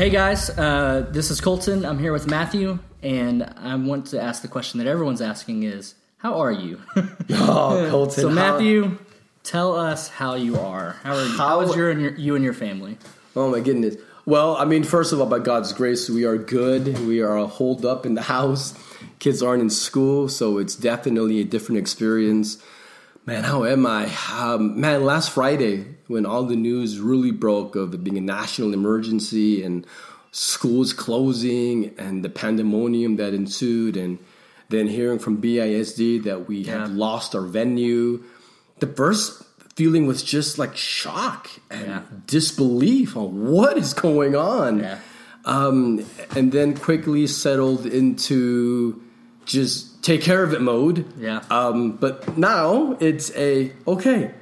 Hey guys, uh, this is Colton. I'm here with Matthew, and I want to ask the question that everyone's asking: is How are you? Oh, Colton. so, how- Matthew, tell us how you are. How are you? How- how is your, and your you and your family? Oh my goodness. Well, I mean, first of all, by God's grace, we are good. We are holed up in the house. Kids aren't in school, so it's definitely a different experience. Man, how am I? Um, man, last Friday, when all the news really broke of it being a national emergency and schools closing and the pandemonium that ensued, and then hearing from BISD that we Yeah. have lost our venue, the first feeling was just like shock and Yeah. disbelief on what is going on. Yeah. Um, and then quickly settled into just take care of it mode. Yeah. Um, but now it's a okay,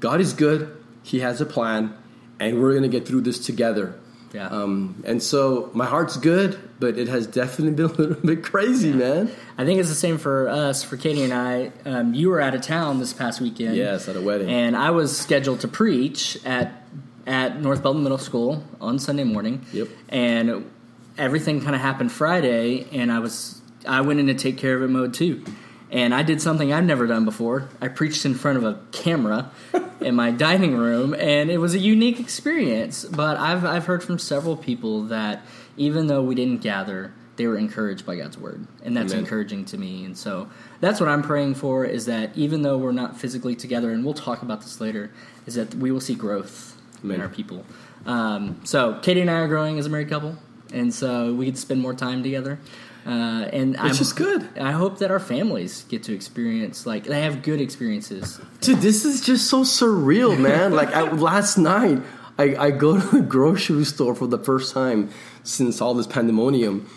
God is good. He has a plan, and we're gonna get through this together. Yeah. Um, and so my heart's good, but it has definitely been a little bit crazy, man. I think it's the same for us, for Katie and I. Um, you were out of town this past weekend. Yes, at a wedding. And I was scheduled to preach at at North Belton Middle School on Sunday morning. Yep. And everything kind of happened Friday, and I was I went into take care of it mode too. And I did something I've never done before. I preached in front of a camera in my dining room, and it was a unique experience. But I've I've heard from several people that even though we didn't gather, they were encouraged by God's word, and that's Amen. encouraging to me. And so that's what I'm praying for is that even though we're not physically together, and we'll talk about this later, is that we will see growth Amen. in our people. Um, so Katie and I are growing as a married couple, and so we to spend more time together. Uh, and Which is good. I hope that our families get to experience like they have good experiences. Dude, this is just so surreal, man. like I, last night, I, I go to the grocery store for the first time since all this pandemonium,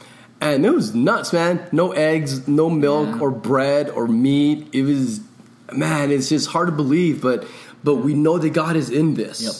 and it was nuts, man. No eggs, no milk Yeah. or bread or meat. It was, man, it's just hard to believe, but but we know that God is in this. Yep.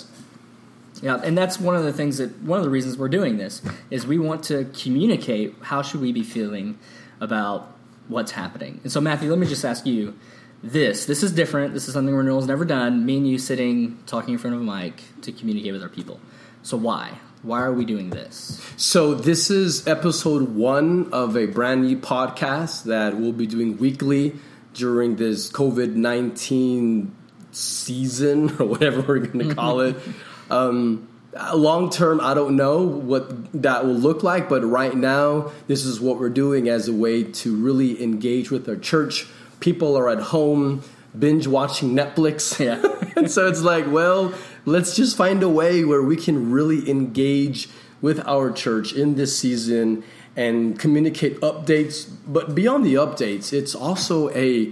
Yeah, and that's one of the things that one of the reasons we're doing this is we want to communicate how should we be feeling about what's happening. And so Matthew, let me just ask you this. This is different. This is something Renewal's never done. Me and you sitting talking in front of a mic to communicate with our people. So why? Why are we doing this? So this is episode one of a brand new podcast that we'll be doing weekly during this COVID nineteen season or whatever we're going to call it. Um, long term, I don't know what that will look like, but right now, this is what we're doing as a way to really engage with our church. People are at home binge watching Netflix. Yeah. and so it's like, well, let's just find a way where we can really engage with our church in this season and communicate updates. But beyond the updates, it's also a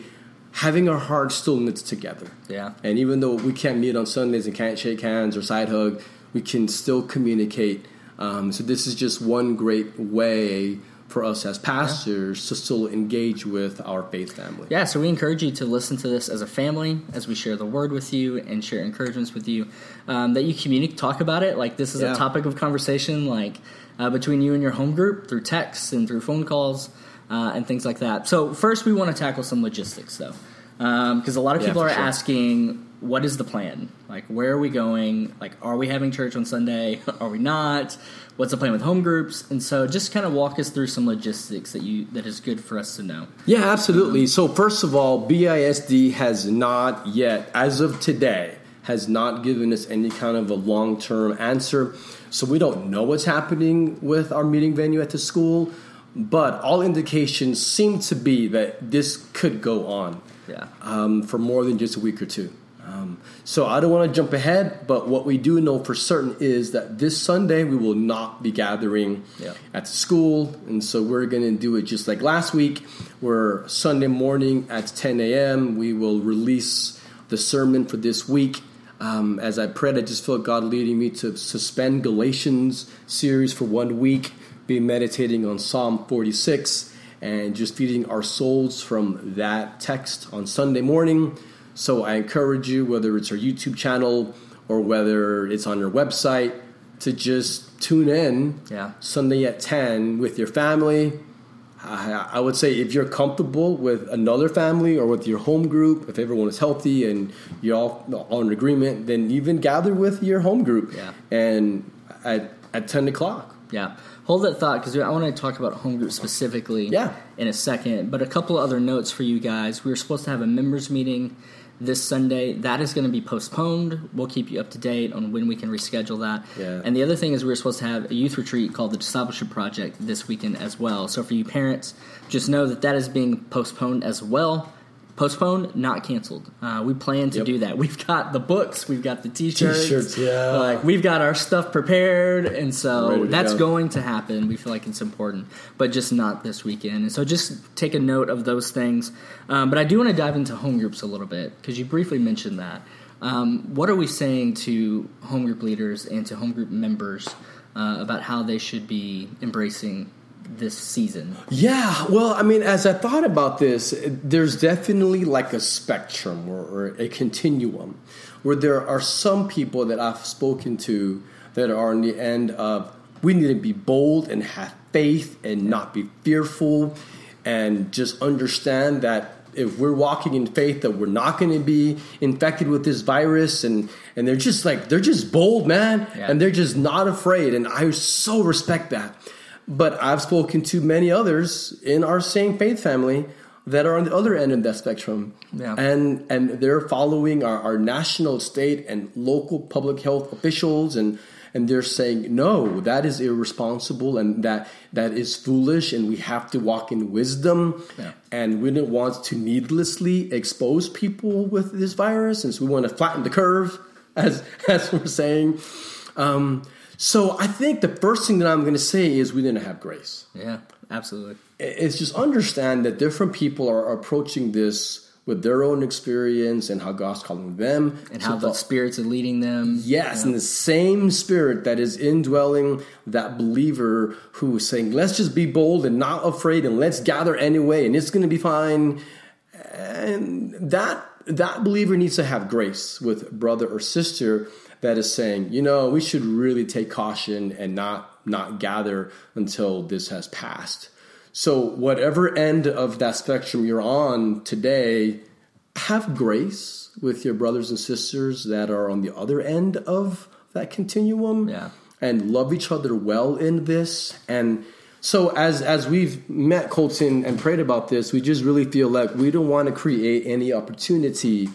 having our hearts still knit together. Yeah. And even though we can't meet on Sundays and can't shake hands or side hug, we can still communicate. Um, so this is just one great way for us as pastors to still engage with our faith family. Yeah, so we encourage you to listen to this as a family, as we share the word with you and share encouragements with you. Um, that you communicate, talk about it. Like this is Yeah. a topic of conversation, like uh, between you and your home group through texts and through phone calls uh, and things like that. So first, we want to tackle some logistics, though, because a lot of people for are sure. asking, "What is the plan? Like, where are we going? Like, are we having church on Sunday? Are we not? What's the plan with home groups?" And so, just kind of walk us through some logistics that you that is good for us to know. Yeah, absolutely. So first of all, BISD has not yet, as of today, has not given us any kind of a long-term answer. So we don't know what's happening with our meeting venue at the school, but all indications seem to be that this could go on Yeah. um, for more than just a week or two. Um, so I don't want to jump ahead, but what we do know for certain is that this Sunday we will not be gathering Yeah. at the school, and so we're going to do it just like last week, where Sunday morning at 10 a.m. we will release the sermon for this week. Um, as I prayed, I just felt God leading me to suspend Galatians series for one week, be meditating on Psalm 46, and just feeding our souls from that text on Sunday morning. So I encourage you, whether it's our YouTube channel or whether it's on your website, to just tune in Yeah. Sunday at 10 with your family. I, I would say if you're comfortable with another family or with your home group, if everyone is healthy and you're all on agreement, then even gather with your home group. Yeah. And at, at 10 o'clock, Yeah. Hold that thought because I want to talk about home group specifically Yeah. in a second. But a couple of other notes for you guys. We were supposed to have a members meeting this Sunday. That is going to be postponed. We'll keep you up to date on when we can reschedule that. Yeah. And the other thing is we were supposed to have a youth retreat called the Discipleship Project this weekend as well. So for you parents, just know that that is being postponed as well. Postponed, not canceled. Uh, we plan to Yep. do that. We've got the books, we've got the t-shirts, T-shirts, yeah. Like we've got our stuff prepared, and so that's go. going to happen. We feel like it's important, but just not this weekend. And so just take a note of those things. Um, but I do want to dive into home groups a little bit because you briefly mentioned that. Um, what are we saying to home group leaders and to home group members uh, about how they should be embracing this season? Yeah, well, I mean, as I thought about this, there's definitely like a spectrum or, or a continuum where there are some people that I've spoken to that are on the end of we need to be bold and have faith and not be fearful and just understand that if we're walking in faith that we're not going to be infected with this virus and and they're just like they're just bold man Yeah. and they're just not afraid and I so respect that but I've spoken to many others in our same faith family that are on the other end of that spectrum. Yeah. And and they're following our, our national, state, and local public health officials and and they're saying, no, that is irresponsible and that that is foolish and we have to walk in wisdom. Yeah. And we don't want to needlessly expose people with this virus, and so we want to flatten the curve, as as we're saying. Um, so I think the first thing that I'm going to say is we didn't have grace. Yeah, absolutely. It's just understand that different people are approaching this with their own experience and how God's calling them. And how the fo- Spirit's are leading them. Yes, and the same spirit that is indwelling that believer who is saying, let's just be bold and not afraid and let's gather anyway and it's going to be fine. And that that believer needs to have grace with brother or sister that is saying, you know, we should really take caution and not not gather until this has passed. So whatever end of that spectrum you're on today, have grace with your brothers and sisters that are on the other end of that continuum Yeah. and love each other well in this and so as as we've met colton and prayed about this we just really feel like we don't want to create any opportunity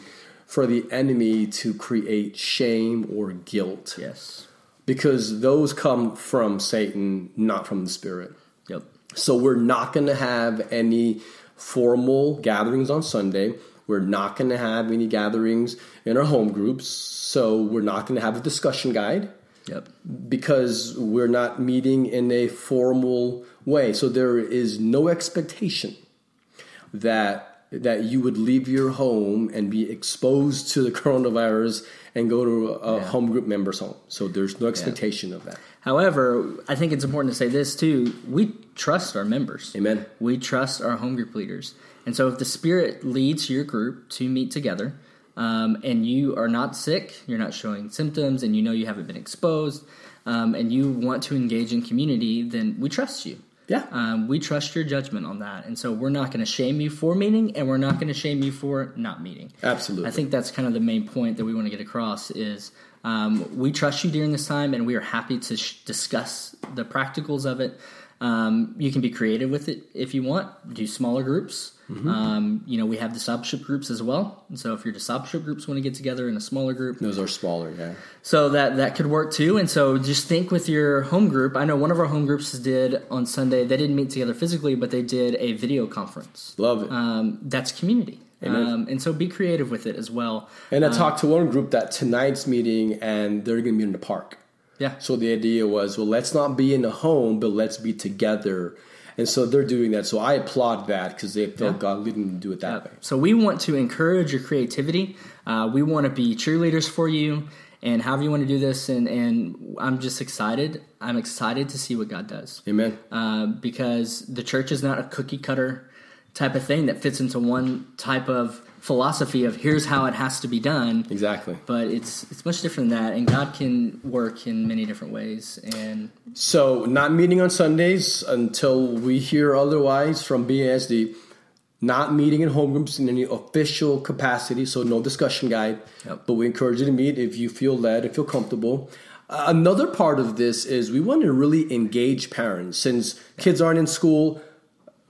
for the enemy to create shame or guilt Yes. because those come from satan not from the spirit Yep. so we're not going to have any formal gatherings on Sunday. We're not going to have any gatherings in our home groups. So we're not going to have a discussion guide Yep. because we're not meeting in a formal way. So there is no expectation that that you would leave your home and be exposed to the coronavirus and go to a Yeah. home group member's home. So there's no expectation of that. However, I think it's important to say this too. We trust our members. Amen. We trust our home group leaders. And so if the Spirit leads your group to meet together, um, and you are not sick, you're not showing symptoms, and you know you haven't been exposed, um, and you want to engage in community, then we trust you. Yeah. Um, we trust your judgment on that. And so we're not going to shame you for meeting, and we're not going to shame you for not meeting. Absolutely. I think that's kind of the main point that we want to get across is um, we trust you during this time, and we are happy to sh- discuss the practicals of it. Um, you can be creative with it if you want. Do smaller groups. Um, you know, we have discipleship groups as well. And so if your discipleship groups want to get together in a smaller group, Those are smaller, yeah. so that that could work too. And so just think with your home group. I know one of our home groups did on Sunday. They didn't meet together physically, but they did a video conference. Love it. Um, that's community. Um, and so be creative with it as well. And I talked to one group that tonight's meeting and they're going to be in the park. Yeah. So the idea was, well, let's not be in a home, but let's be together. And so they're doing that. So I applaud that because they felt Yeah. God leading them to do it that way. So we want to encourage your creativity. Uh, we want to be cheerleaders for you, and however you want to do this. And, and I'm just excited. I'm excited to see what God does Amen. uh, because the church is not a cookie cutter type of thing that fits into one type of philosophy of here's how it has to be done. Exactly. But it's it's much different than that, and God can work in many different ways. And So not meeting on Sundays until we hear otherwise from BISD. Not meeting in home groups in any official capacity, so no discussion guide. Yep. But we encourage you to meet if you feel led, if you feel comfortable. Another part of this is we want to really engage parents since kids aren't in school,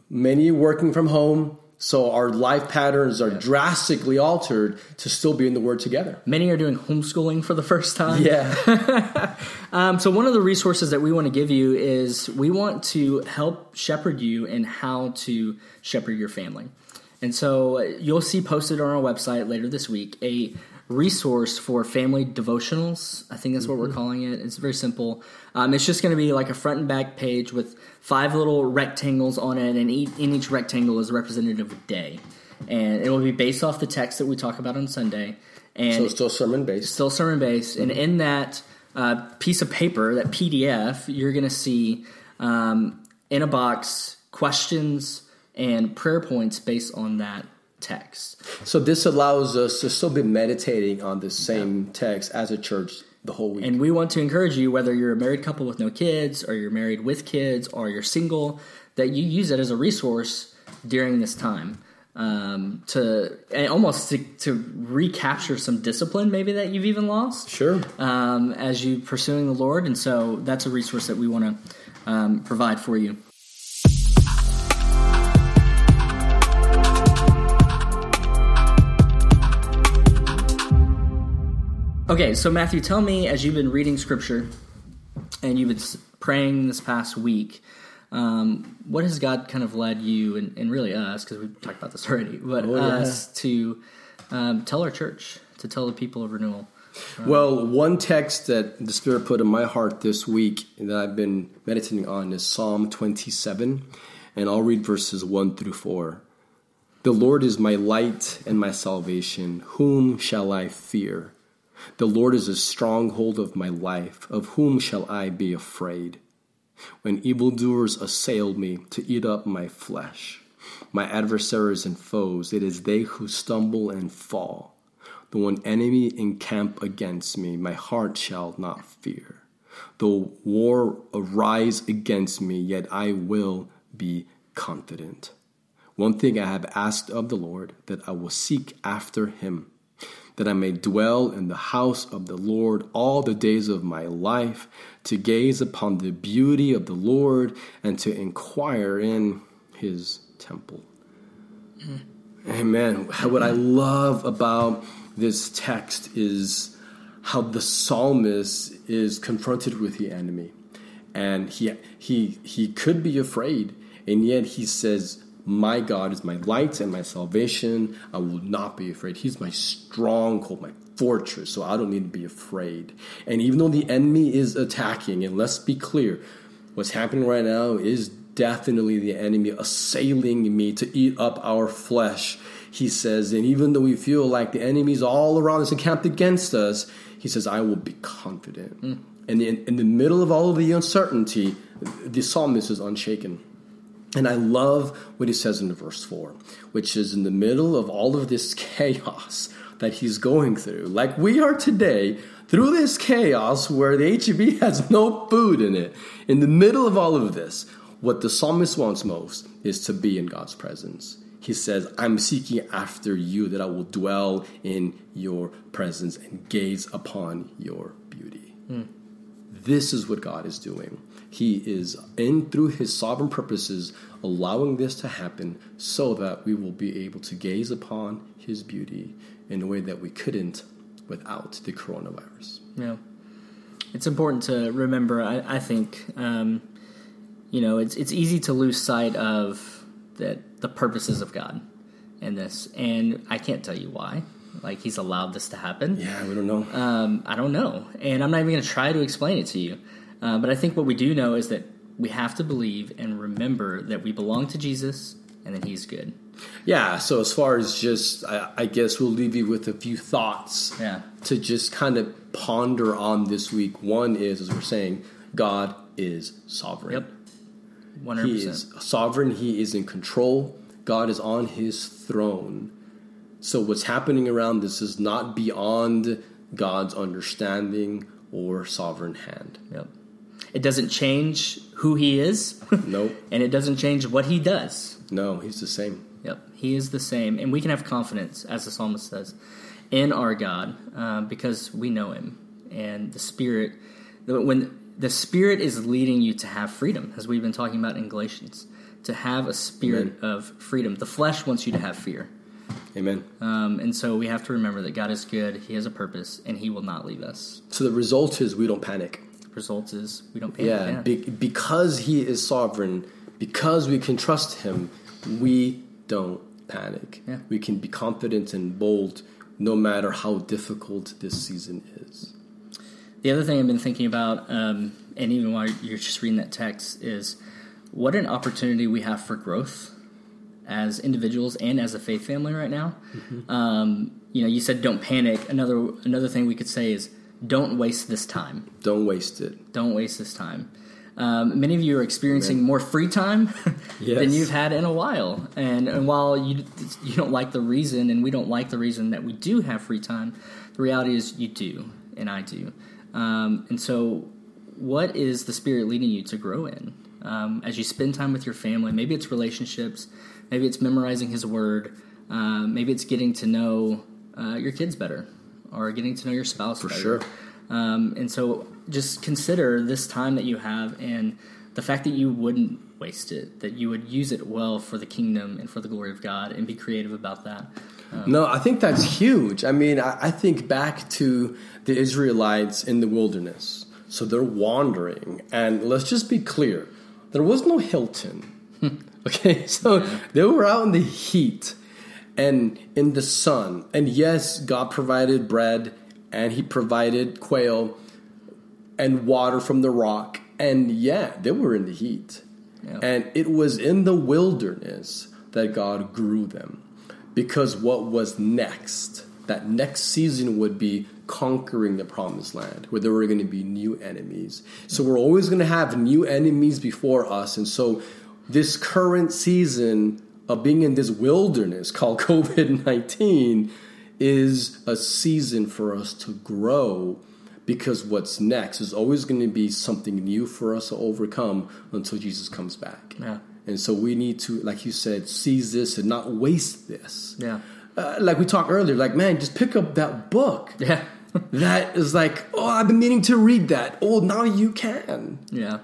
many working from home. So our life patterns are drastically altered to still be in the Word together. Many are doing homeschooling for the first time. Yeah. Um, so one of the resources that we want to give you is we want to help shepherd you in how to shepherd your family. And so uh, you'll see posted on our website later this week a resource for family devotionals. I think that's what we're calling it. It's very simple. Um, it's just going to be like a front and back page with five little rectangles on it, and each, in each rectangle is representative of a day. And it will be based off the text that we talk about on Sunday. And so it's still sermon based. still sermon based. And in that uh, piece of paper, that PDF, you're going to see um, in a box questions and prayer points based on that text. So this allows us to still be meditating on the same text as a church the whole week. And we want to encourage you, whether you're a married couple with no kids, or you're married with kids, or you're single, that you use it as a resource during this time um, to and almost to, to recapture some discipline, maybe that you've even lost. sure. um, as you pursuing the Lord, and so that's a resource that we want to um, provide for you. Okay, so Matthew, tell me as you've been reading Scripture and you've been praying this past week, um, what has God kind of led you and, and really us, because we've talked about this already, but Oh, yeah. us to um, tell our church, to tell the people of renewal. Well, one text that the Spirit put in my heart this week that I've been meditating on is Psalm 27, and I'll read verses 1 through 4. The Lord is my light and my salvation. Whom shall I fear? The Lord is a stronghold of my life. Of whom shall I be afraid? When evildoers assail me to eat up my flesh, my adversaries and foes, it is they who stumble and fall. Though an enemy encamp against me, my heart shall not fear. Though war arise against me, yet I will be confident. One thing I have asked of the Lord, that I will seek after him, that I may dwell in the house of the Lord all the days of my life, to gaze upon the beauty of the Lord and to inquire in his temple. Amen. What I love about this text is how the psalmist is confronted with the enemy. And he he he could be afraid, and yet he says, My God is my light and my salvation. I will not be afraid. He's my stronghold, my fortress, so I don't need to be afraid. And even though the enemy is attacking, and let's be clear, what's happening right now is definitely the enemy assailing me to eat up our flesh. He says, and even though we feel like the enemy's all around us encamped against us, he says, I will be confident. Hmm. And in, in the middle of all of the uncertainty, the psalmist is unshaken. And I love what he says in verse 4, which is in the middle of all of this chaos that he's going through, like we are today, through this chaos where the HEB has no food in it, in the middle of all of this, what the psalmist wants most is to be in God's presence. He says, I'm seeking after you that I will dwell in your presence and gaze upon your beauty. Hmm. This is what God is doing. He is in through his sovereign purposes allowing this to happen so that we will be able to gaze upon his beauty in a way that we couldn't without the coronavirus. Yeah, it's important to remember. I, I think, um, you know, it's it's easy to lose sight of that the purposes of God in this, and I can't tell you why. Like He's allowed this to happen. Yeah, we don't know. Um, I don't know, and I'm not even going to try to explain it to you. Uh, but I think what we do know is that we have to believe and remember that we belong to Jesus and that He's good. Yeah, so as far as just, I, I guess we'll leave you with a few thoughts Yeah. to just kind of ponder on this week. One is, as we're saying, God is sovereign. Yep. One hundred He percent. is sovereign. He is in control. God is on his throne. So what's happening around this is not beyond God's understanding or sovereign hand. Yep. It doesn't change who He is, Nope. and it doesn't change what He does. No, he's the same. Yep, He is the same, and we can have confidence, as the psalmist says, in our God uh, because we know Him, and the Spirit when the Spirit is leading you to have freedom, as we've been talking about in Galatians, to have a spirit Amen. of freedom. The flesh wants you to have fear. Amen. Um, and so we have to remember that God is good, He has a purpose, and He will not leave us. So the result is we don't panic. Result is we don't pay Yeah, be, because He is sovereign, because we can trust Him, we don't panic. Yeah. We can be confident and bold no matter how difficult this season is. The other thing I've been thinking about, um, and even while you're just reading that text, is what an opportunity we have for growth as individuals and as a faith family right now. Um, you know, you said don't panic. Another another thing we could say is don't waste this time. Don't waste it. Don't waste this time. Um, many of you are experiencing Amen. more free time Yes. than you've had in a while, and, and while you you don't like the reason, and we don't like the reason that we do have free time, the reality is you do, and I do. Um, and so, what is the Spirit leading you to grow in um, as you spend time with your family? Maybe it's relationships, maybe it's memorizing His Word, uh, maybe it's getting to know uh, your kids better, or getting to know your spouse For better. sure. Um, and so just consider this time that you have and the fact that you wouldn't waste it, that you would use it well for the kingdom and for the glory of God and be creative about that. No, I think that's huge. I mean, I, I think back to the Israelites in the wilderness. So they're wandering, and let's just be clear there was no Hilton. okay, so they were out in the heat and in the sun. And yes, God provided bread and He provided quail and water from the rock. And yeah, they were in the heat. Yeah. And it was in the wilderness that God grew them. Because what was next, that next season would be conquering the promised land, where there were going to be new enemies. So we're always going to have new enemies before us. And so this current season of being in this wilderness called COVID 19 is a season for us to grow because what's next is always going to be something new for us to overcome until Jesus comes back. Yeah. And so we need to, like you said, seize this and not waste this. Yeah. Uh, like we talked earlier, like, man, just pick up that book. Yeah. That is like, oh, I've been meaning to read that. Oh, now you can. yeah.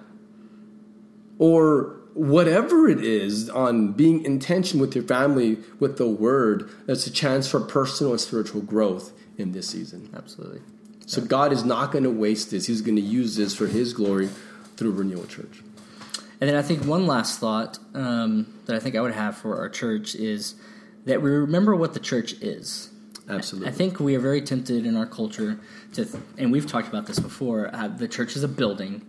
Or whatever it is on being in tension with your family with the word, that's a chance for personal and spiritual growth in this season. Absolutely. So God is not going to waste this. He's going to use this for His glory through Renewal Church. And then I think one last thought um, that I think I would have for our church is that we remember what the church is. Absolutely. I think we are very tempted in our culture to, and we've talked about this before. Uh, the church is a building,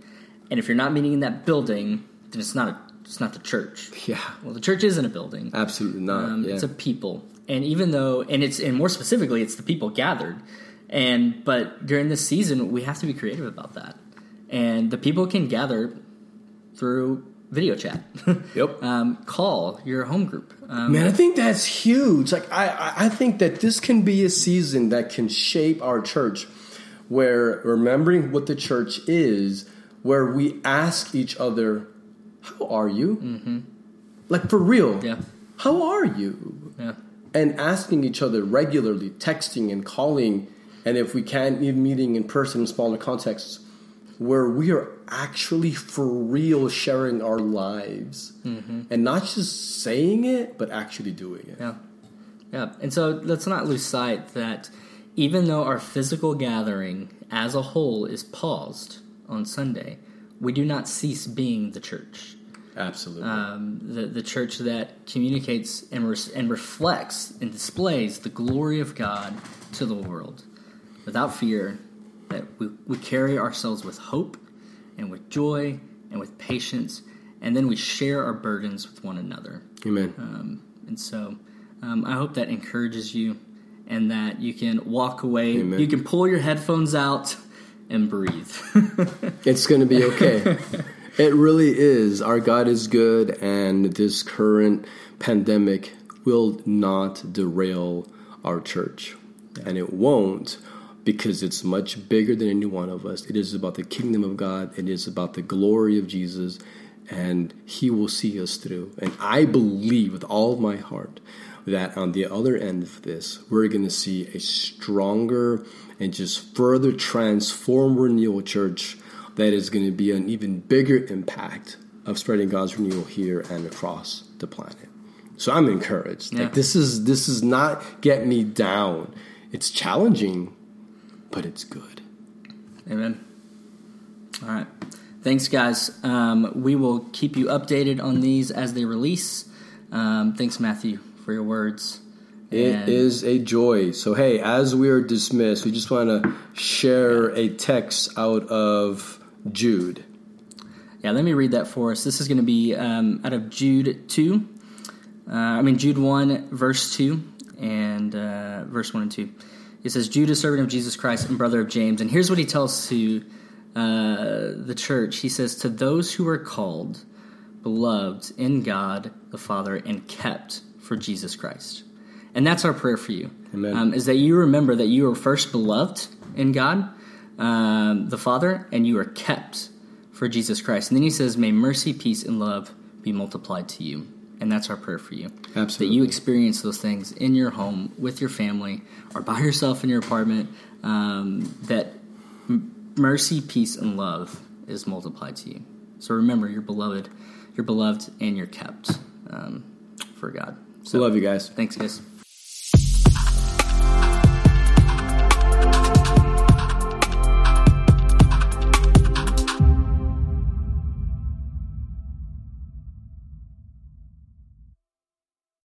and if you're not meeting in that building, then it's not a, it's not the church. yeah, Well, the church isn't a building. absolutely not. Um, yeah. It's a people, and even though, and it's, and more specifically, it's the people gathered. And but during this season, we have to be creative about that. And the people can gather through video chat. Yep. um, call your home group. Um, Man, I think that's huge. Like I, I- I think that this can be a season that can shape our church, where remembering what the church is, where we ask each other, "How are you?" Mm-hmm. Like for real. Yeah. How are you? yeah. And asking each other regularly, texting and calling, and if we can, even meeting in person in smaller contexts, where we are actually for real sharing our lives, and not just saying it, but actually doing it. Yeah. Yeah. And so let's not lose sight that even though our physical gathering as a whole is paused on Sunday, we do not cease being the church. Absolutely. Um, the, the church that communicates and, res- and reflects and displays the glory of God to the world without fear, that we, we carry ourselves with hope and with joy and with patience, and then we share our burdens with one another. Amen. Um, and so um, I hope that encourages you and that you can walk away. Amen. You can pull your headphones out and breathe. It's going to be okay. it really is. Our God is good, and this current pandemic will not derail our church. And it won't because it's much bigger than any one of us. It is about the kingdom of God, it is about the glory of Jesus, and He will see us through. And I believe with all my heart that on the other end of this, we're going to see a stronger and just further transform Renewal Church that is going to be an even bigger impact of spreading God's renewal here and across the planet. So I'm encouraged. Yeah. Like this is this is not get me down. It's challenging, but it's good. Amen. All right. Thanks, guys. Um, we will keep you updated on these as they release. Um, thanks, Matthew, for your words. It And- is a joy. So, hey, as we are dismissed, we just want to share a text out of Jude. Yeah, let me read that for us. This is going to be um, out of Jude 2. Uh, I mean, Jude 1, verse 2, and uh, verse 1 and 2. It says, Jude, a servant of Jesus Christ and brother of James. And here's what he tells to uh, the church He says, To those who are called, beloved in God the Father, and kept for Jesus Christ. And that's our prayer for you. Amen. Um, is that you remember that you were first beloved in God, um, the Father, and you are kept for Jesus Christ. And then he says, May mercy, peace, and love be multiplied to you. And that's our prayer for you. Absolutely. That you experience those things in your home, with your family, or by yourself in your apartment. Um, that m- mercy, peace, and love is multiplied to you. So remember, you're beloved, you're beloved, and you're kept um, for God. So Love you guys. thanks, guys.